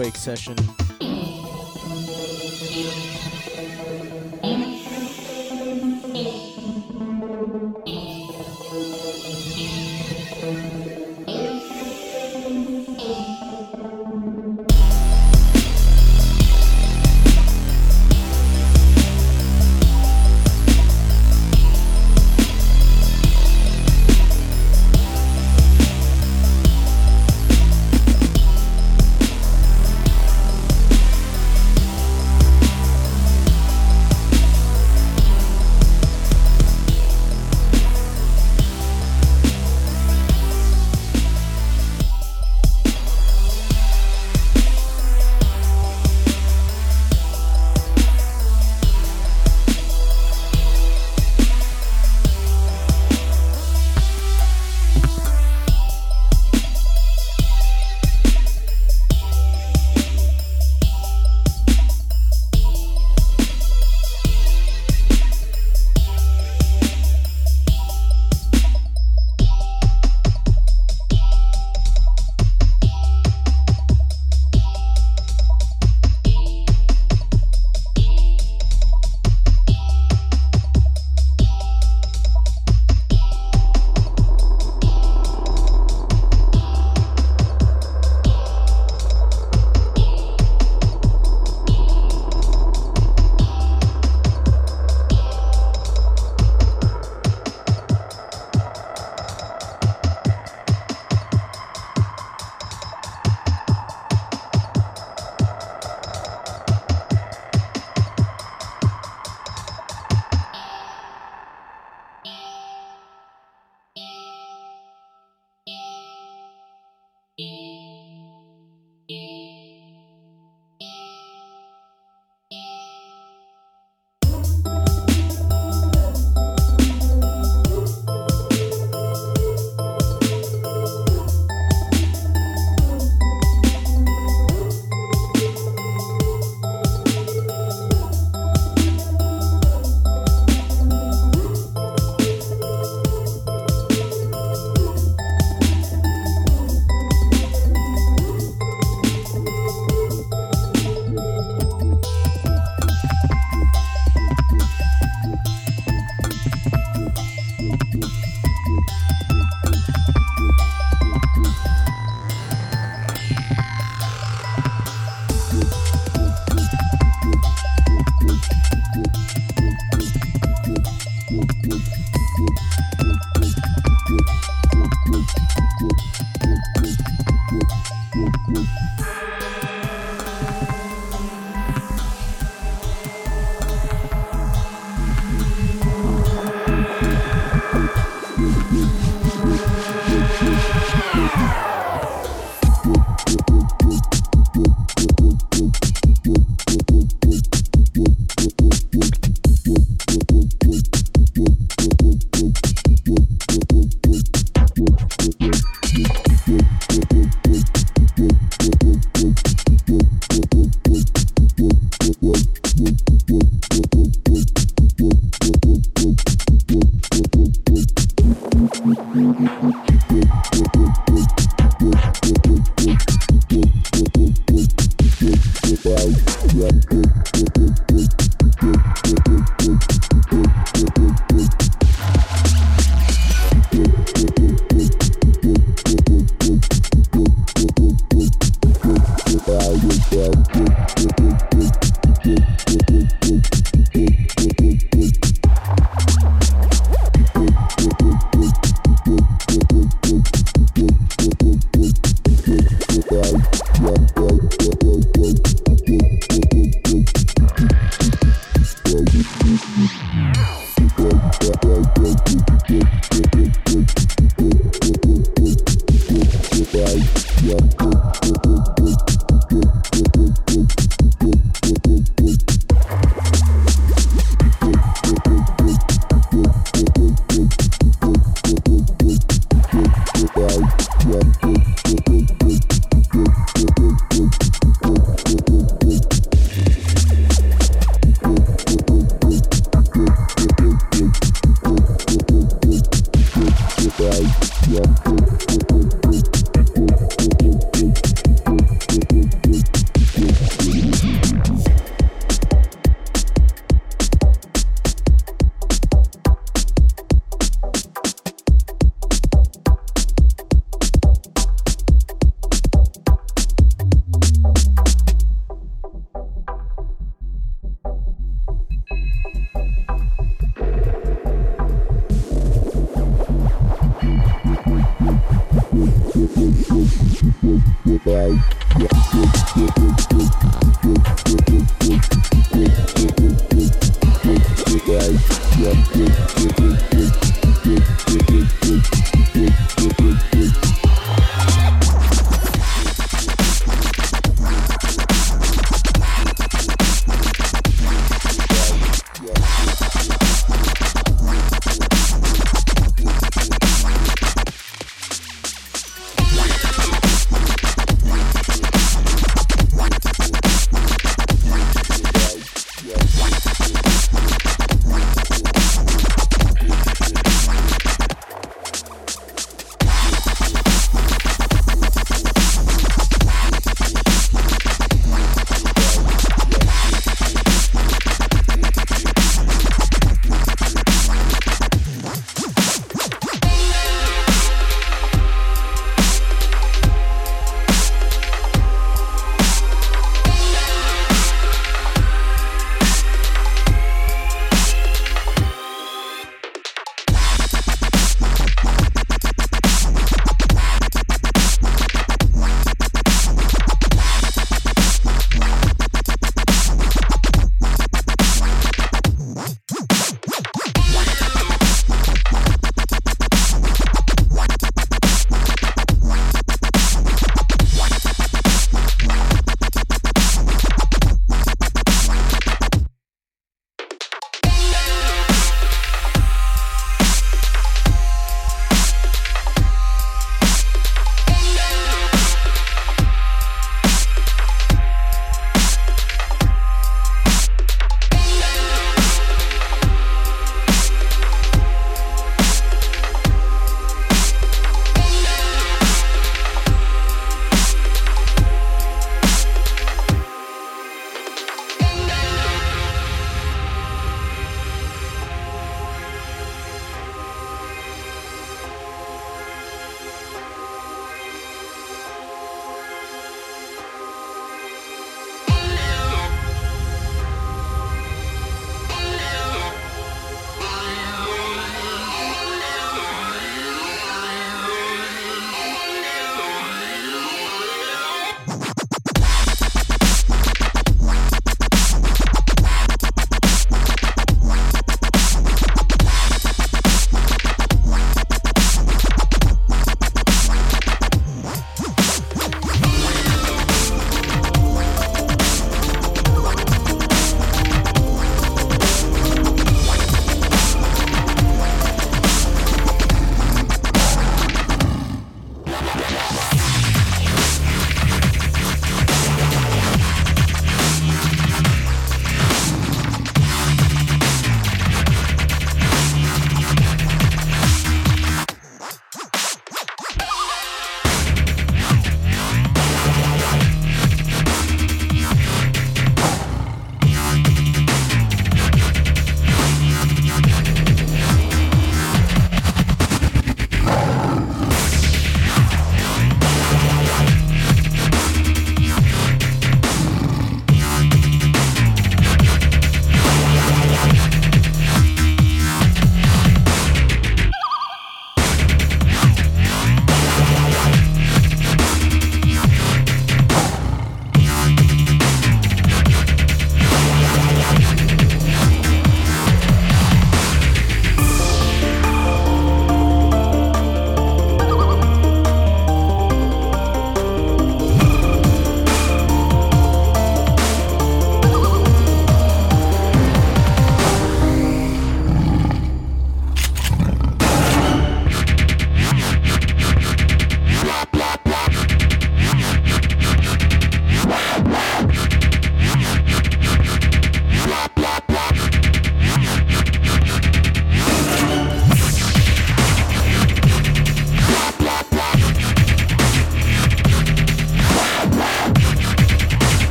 Late Quake session.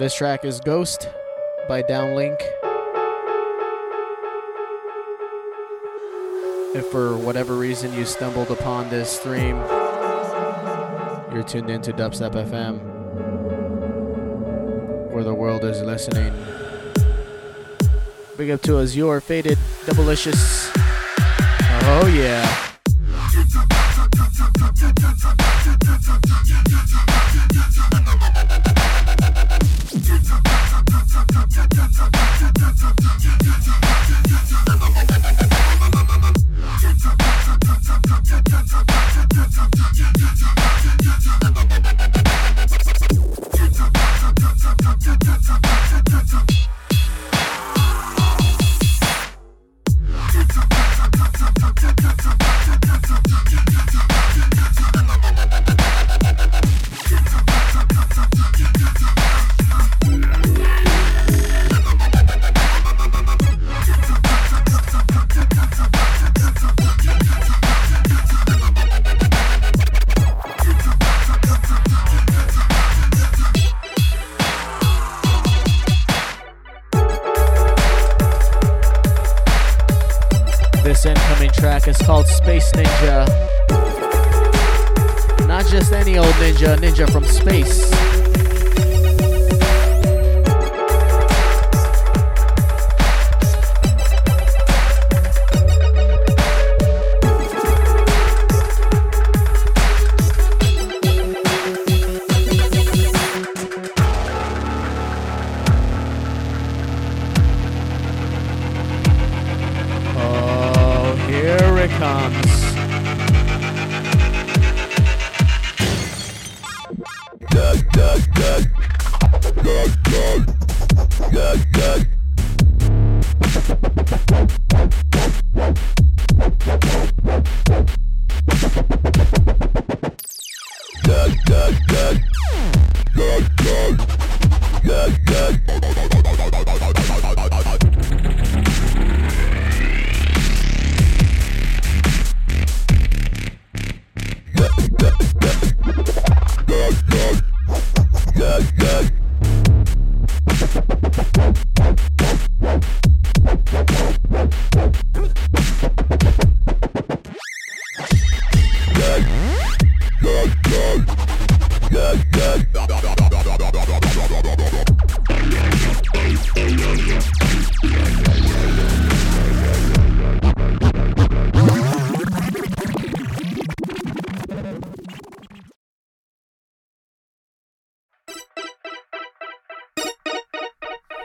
This track is Ghost by Downlink. If for whatever reason you stumbled upon this stream, you're tuned into Dubstep FM, where the world is listening. Big up to Azure, Faded, Doublelicious. Oh yeah.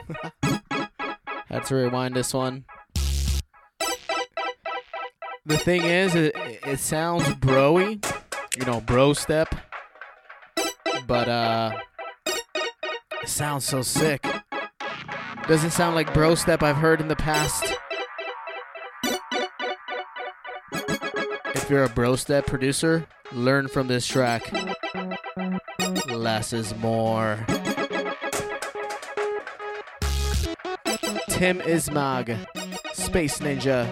Had to rewind this one. The thing is, it, it sounds broy, you know, bro step, but uh, it sounds so sick. Doesn't sound like bro step I've heard in the past. If you're a bro step producer, learn from this track. Less is more. Tim Ismag, Space Ninja.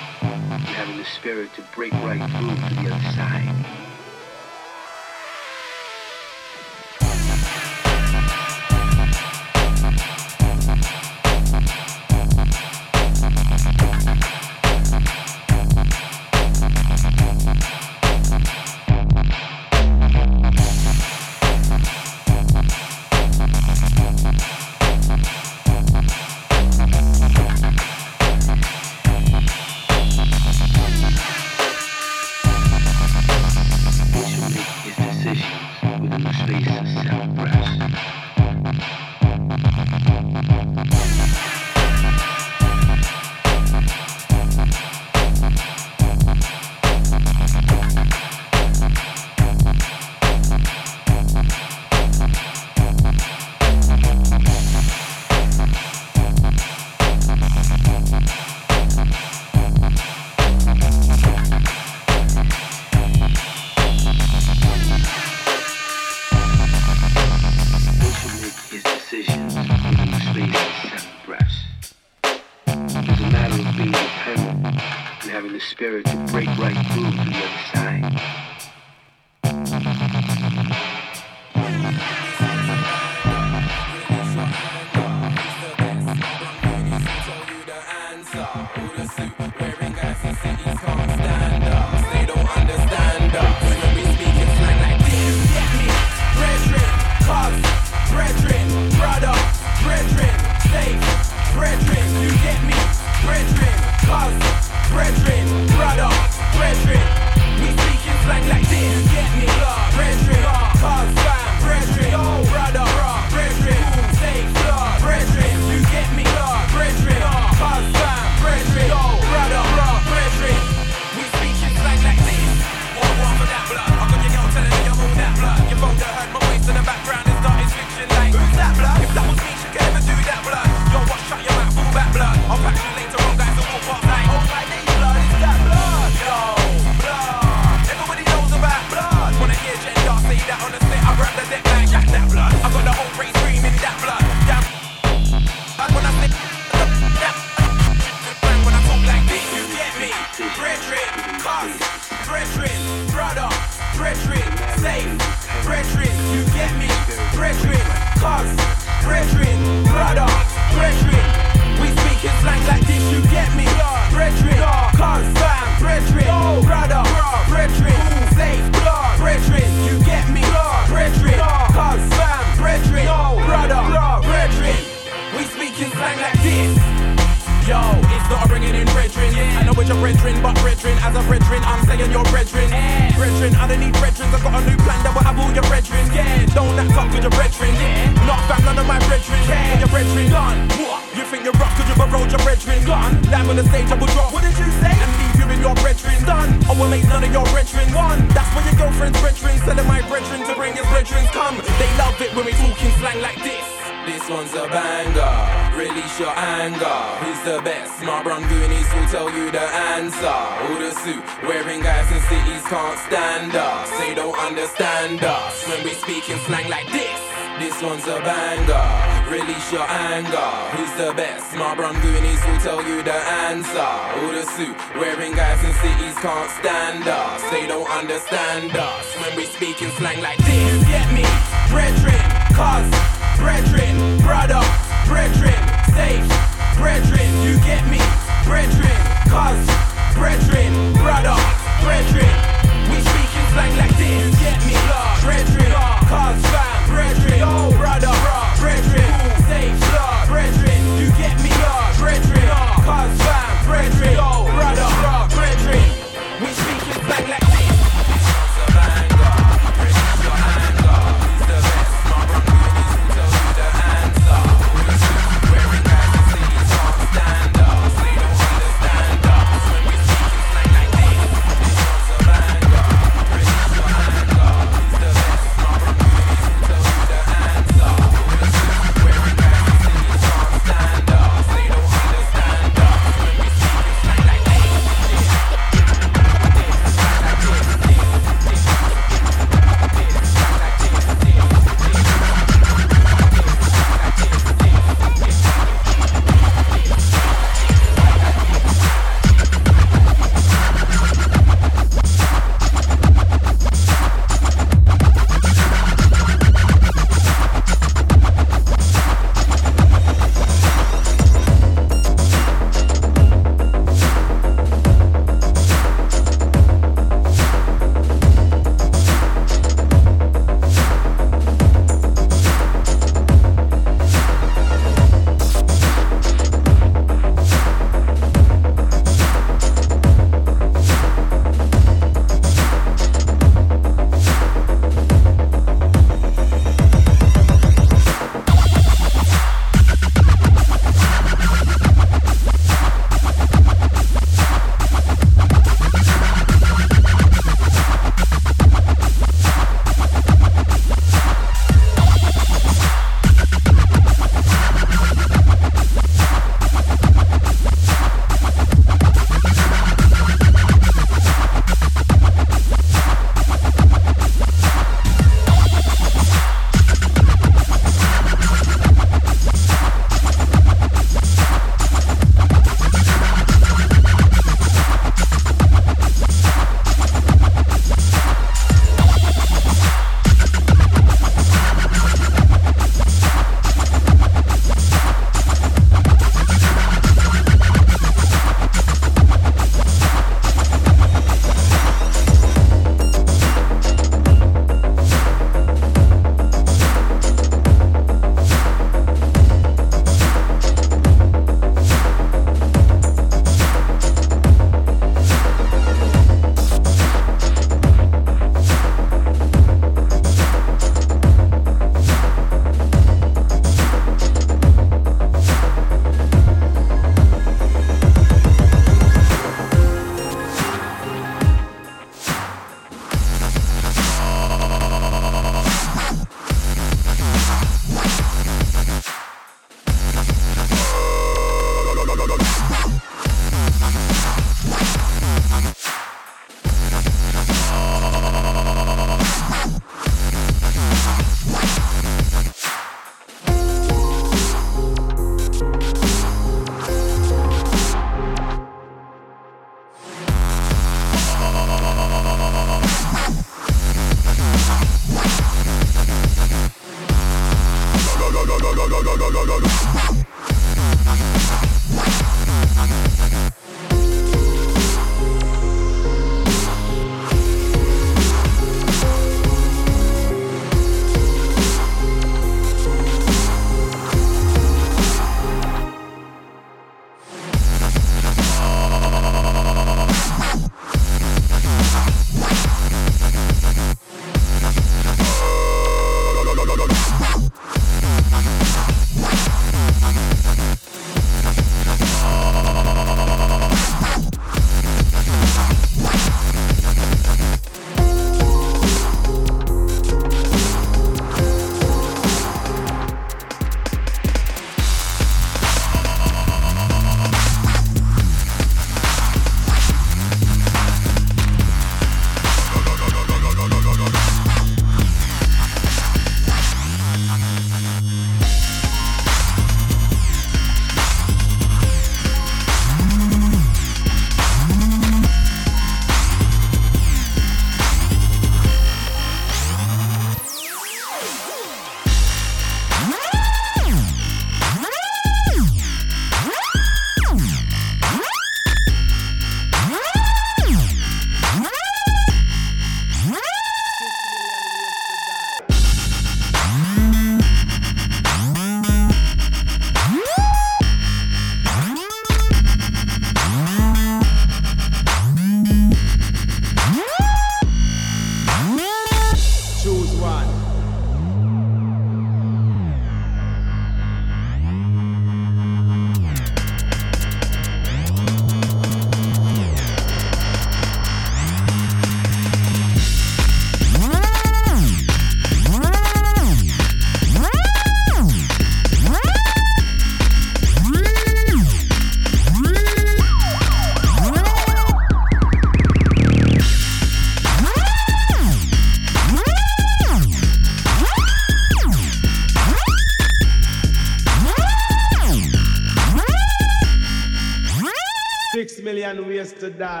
To die.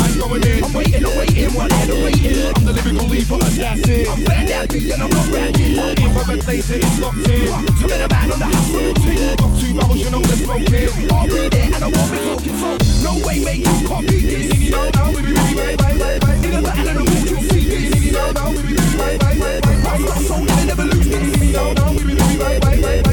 I'm going in, I'm waiting, I'm waiting, while I'm waiting. I'm the lyrical leaper assassin. I'm fantastic and I'm not ragging. Imperfect laser is locked in. To let a man on the house two hours, you know the smoke is. I'm in it. and I won't be talking. So no way, mate, you can't beat this. No, no, we be ready, bye, bye, bye, bye. Nigga, I don't know who can see this. No, no, we be ready, bye, bye, bye, bye. I'm so and I never lose this. No, no, we be ready, bye, bye, bye, bye.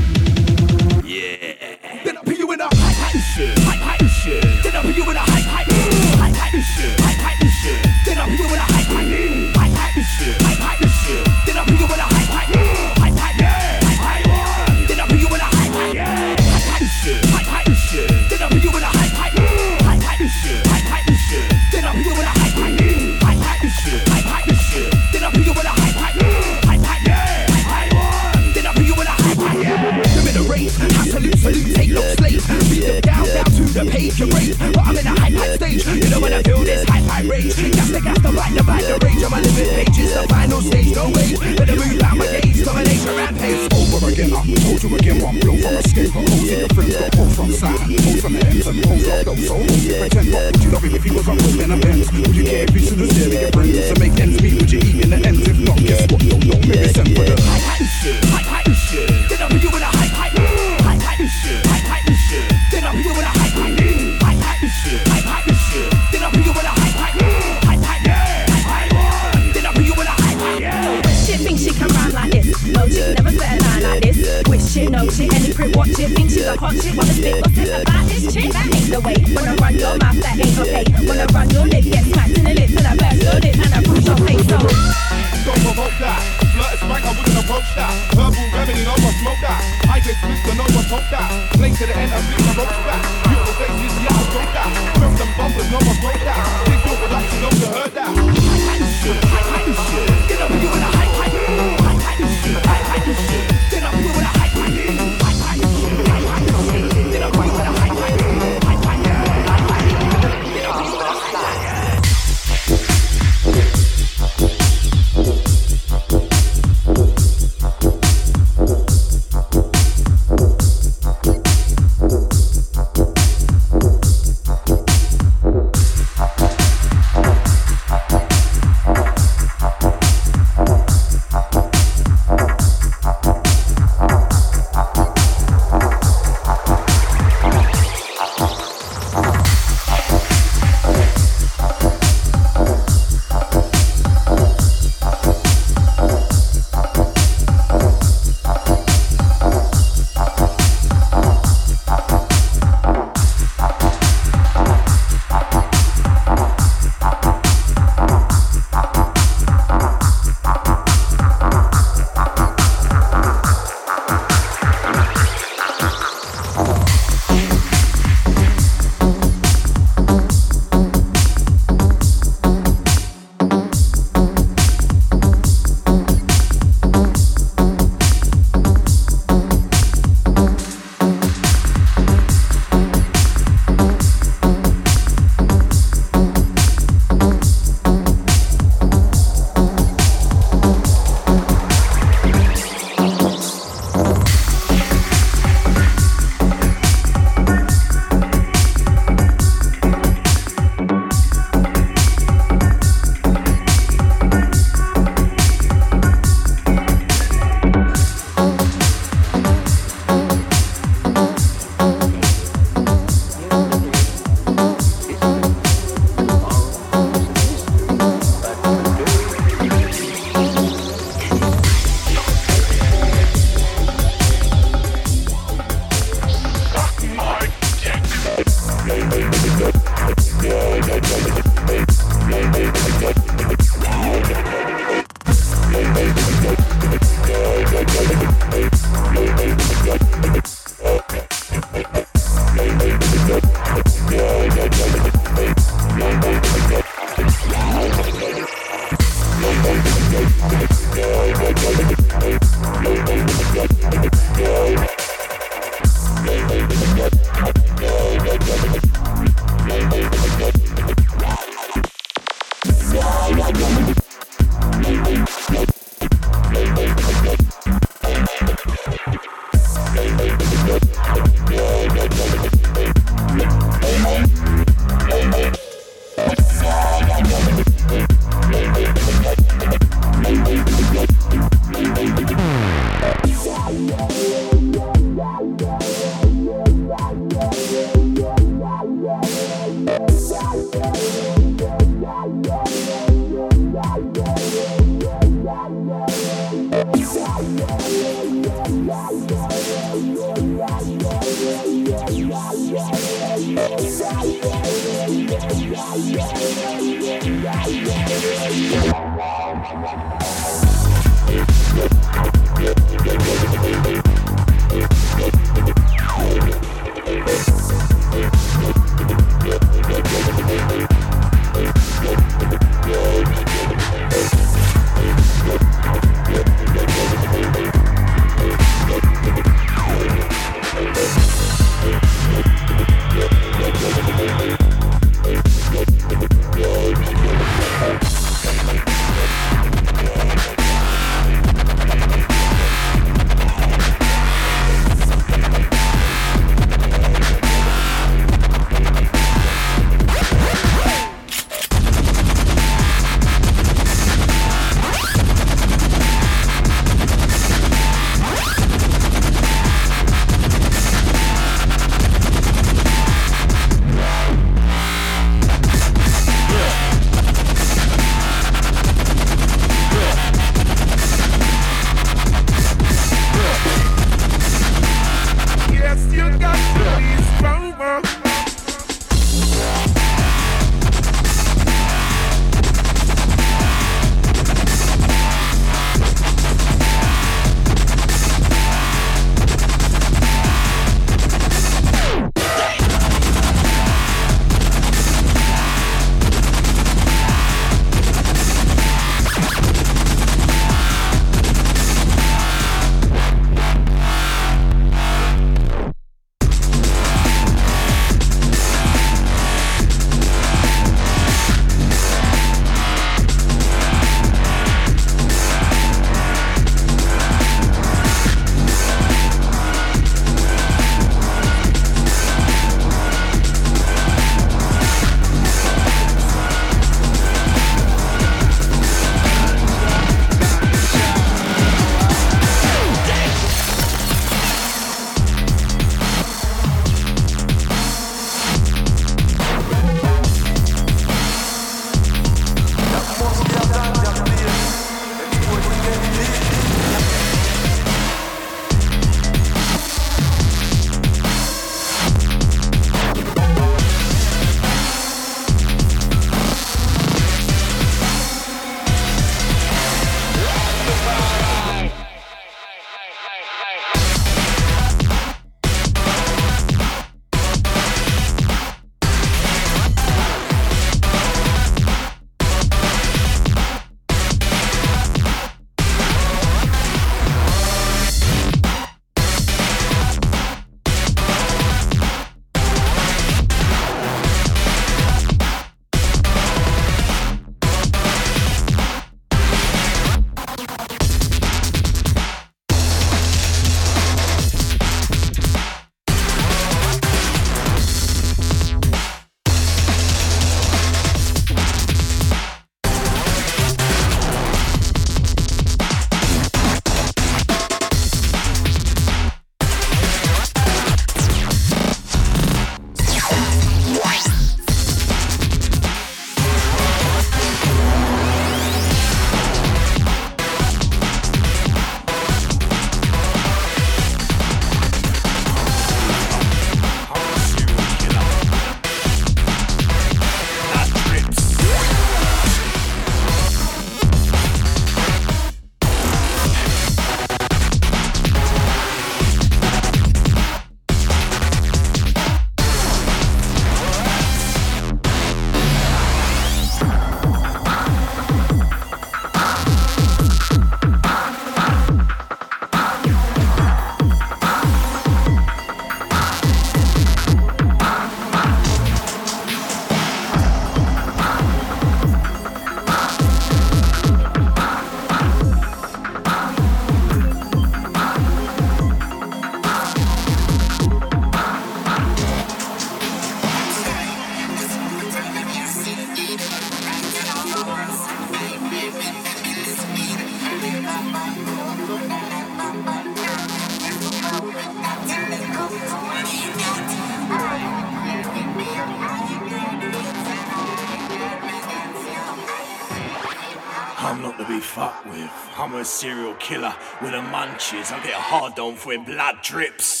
patches. I get hard on when blood drips.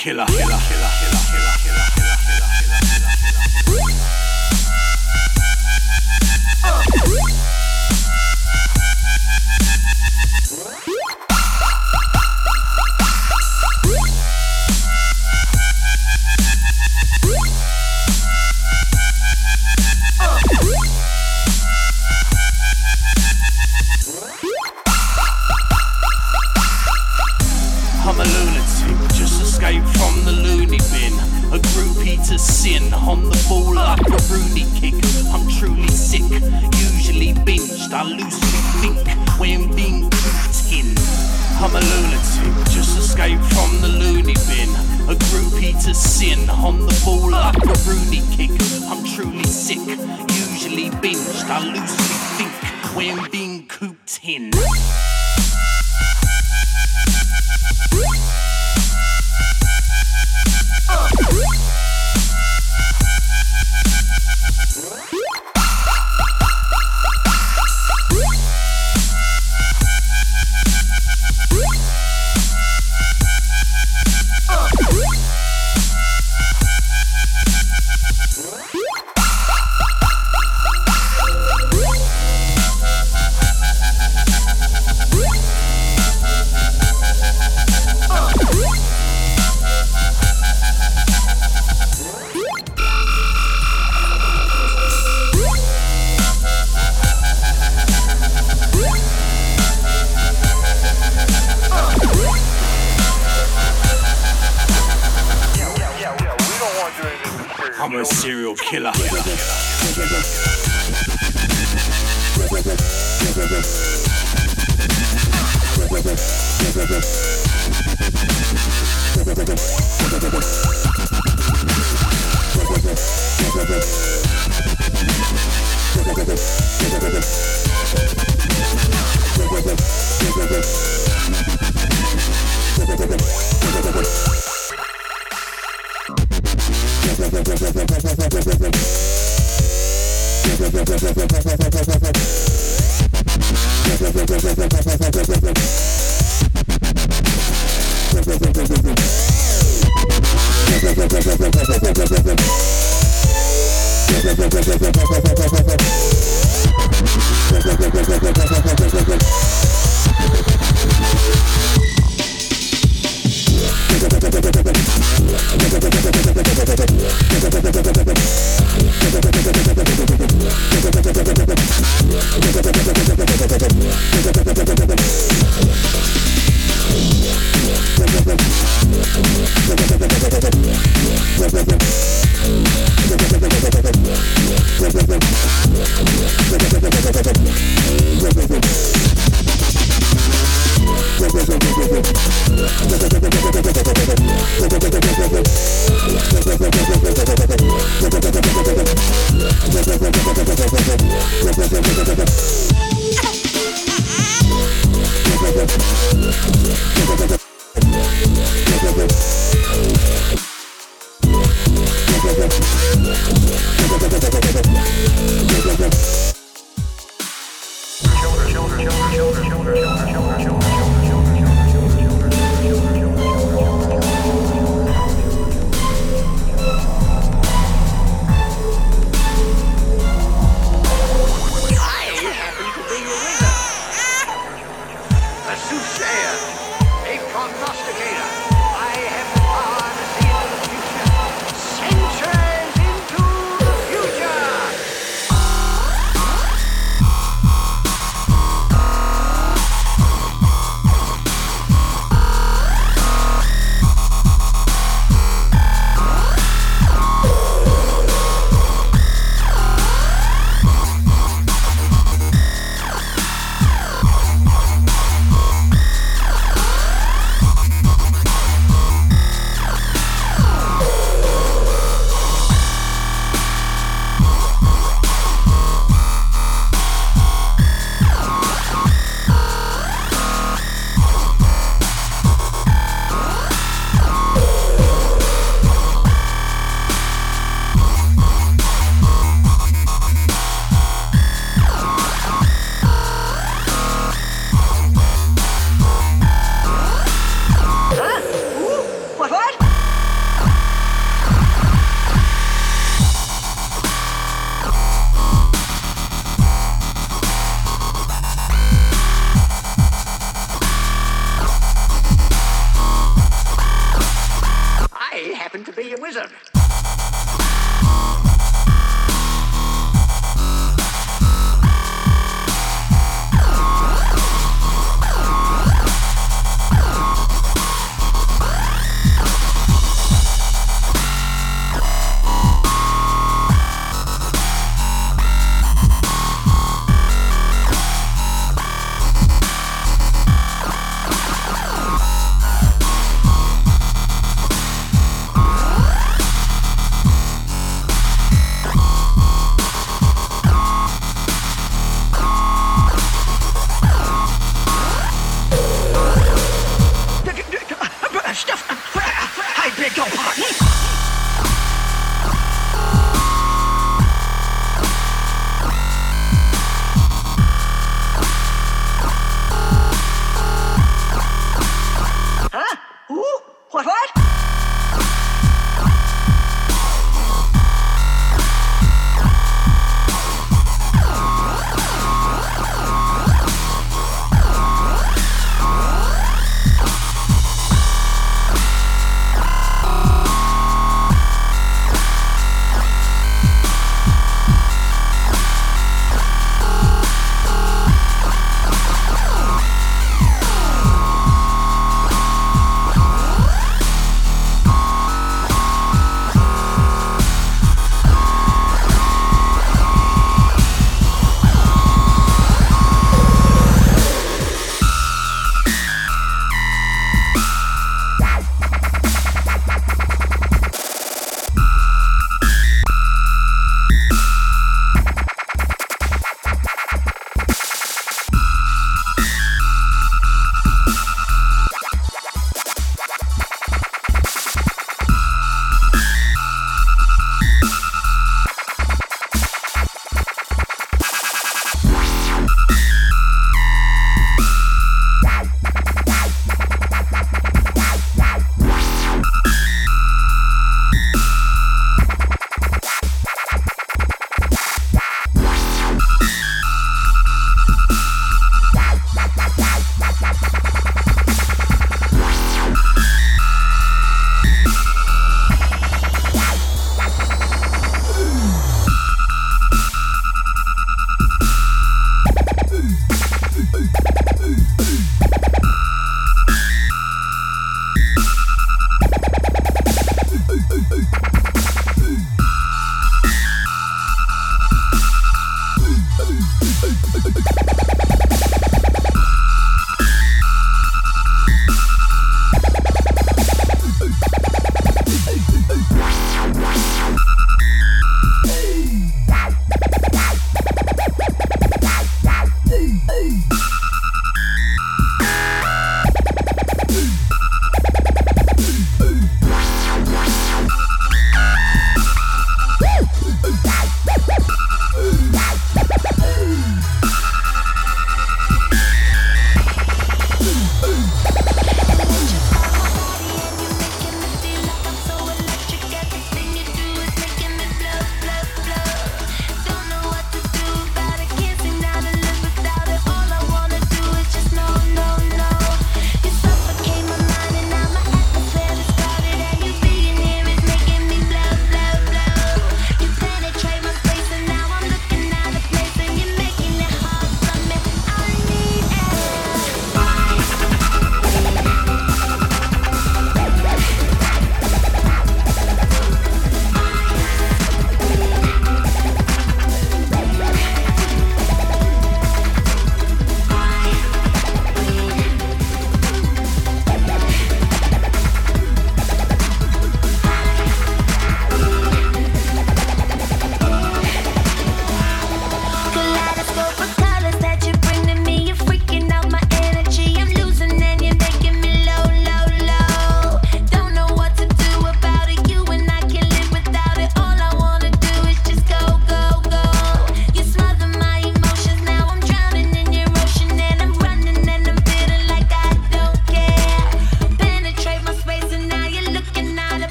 killer. killer.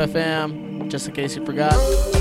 FM, just in case you forgot.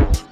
you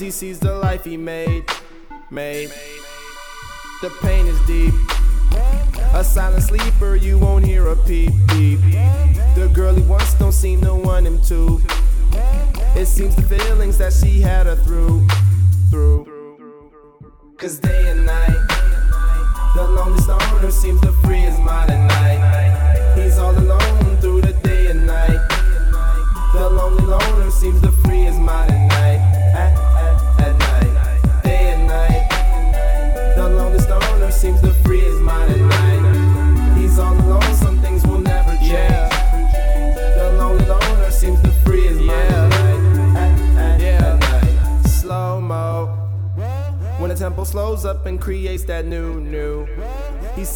he sees the life he made. Made. The pain is deep. A silent sleeper, you won't hear a peep peep. The girl he once don't seem to want him to. It seems the feelings that she had her through.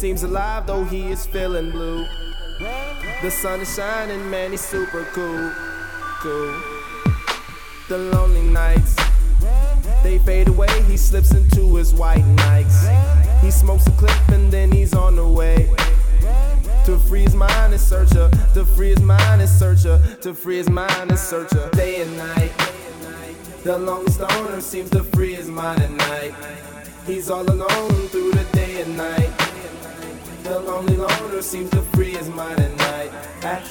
Seems alive though he is feeling blue. The sun is shining, man, he's super cool. Cool. The lonely nights, they fade away. He slips into his white nights. He smokes a clip and then he's on the way. To free his mind and searcher, to free his mind and searcher, to free his mind and searcher. Day and night, the longest stoner seems to free his mind at night. He's all alone through the day and night. The lonely loner seems to free his mind at night. At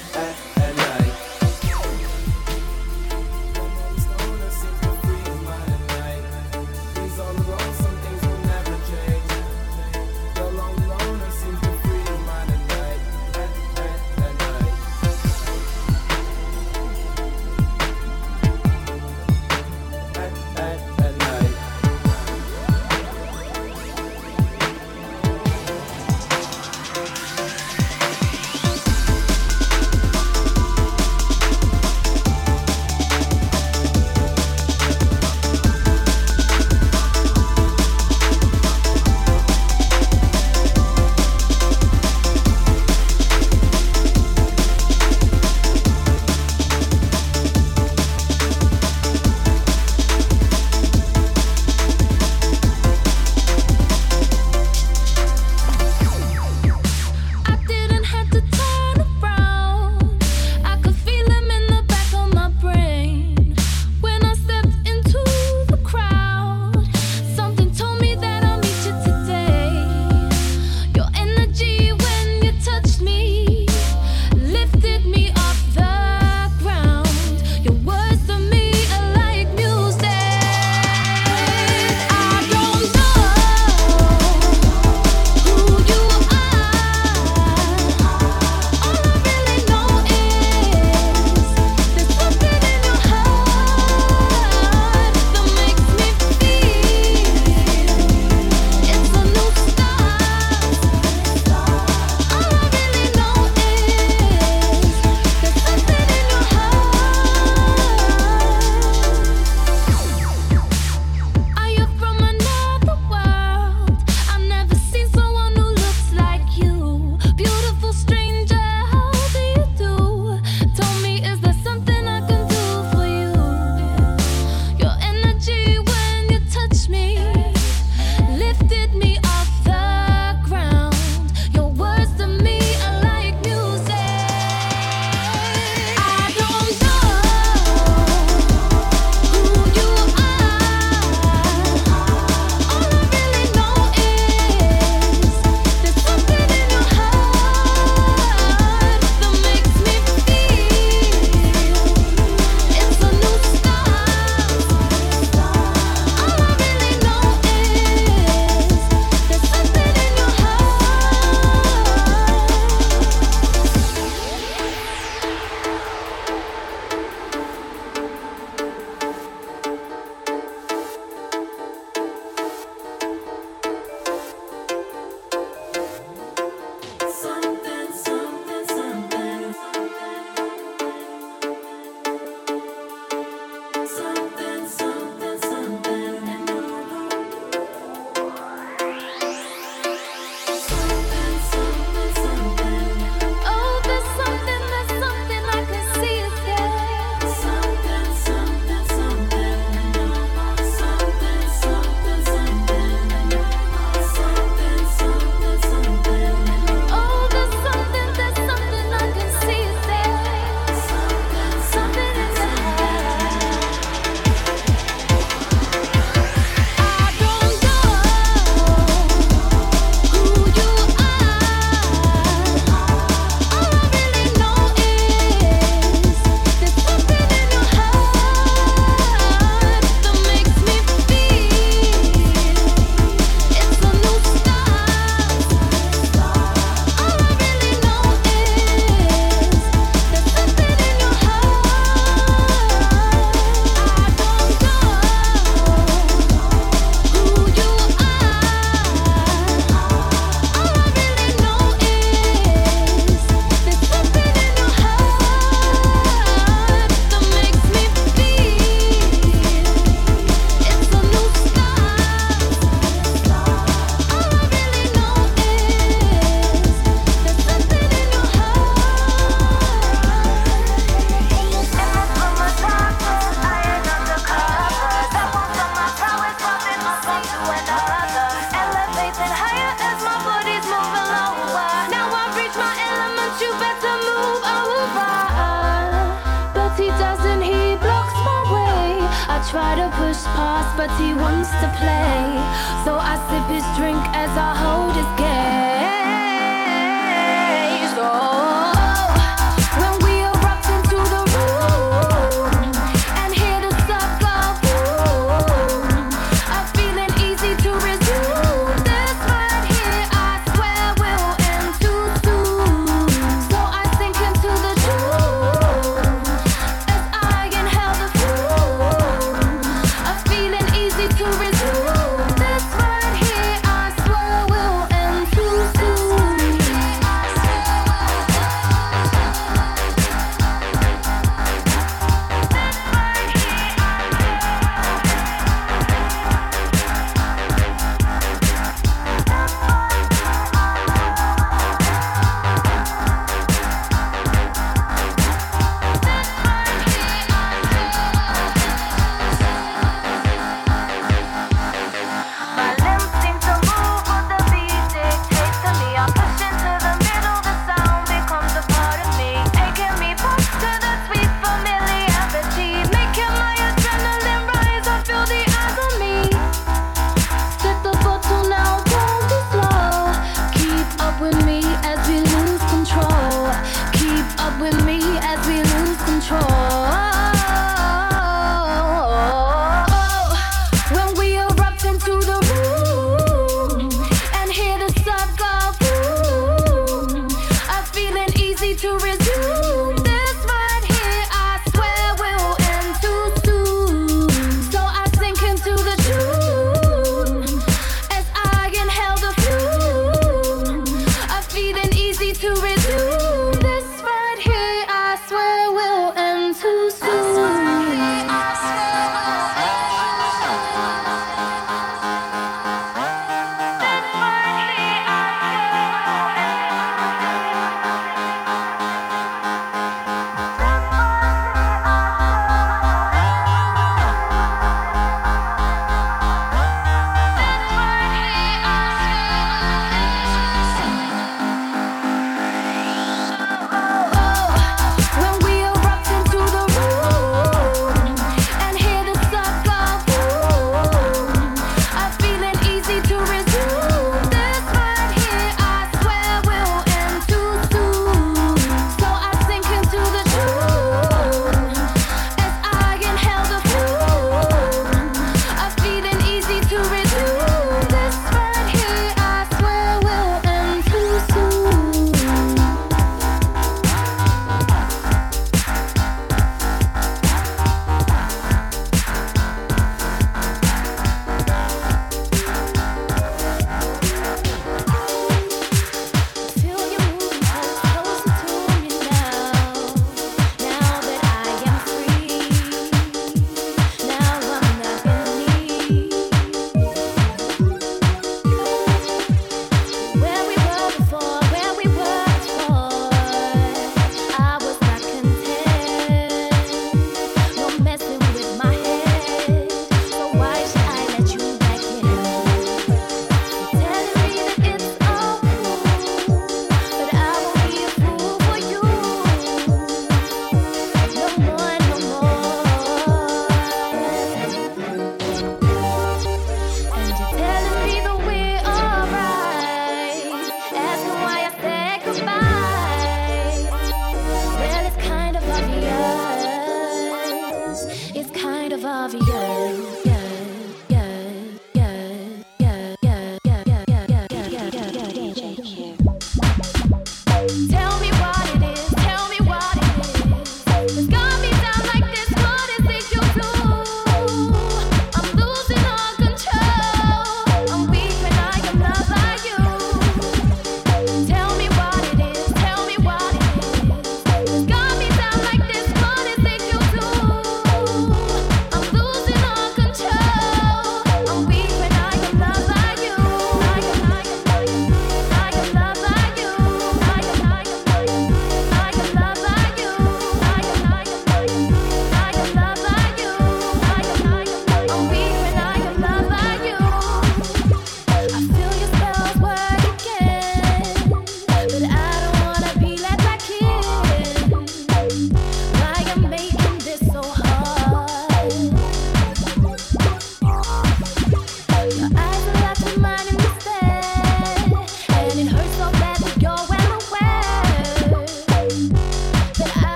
but he wants to play. So I sip his drink as I hold his gaze.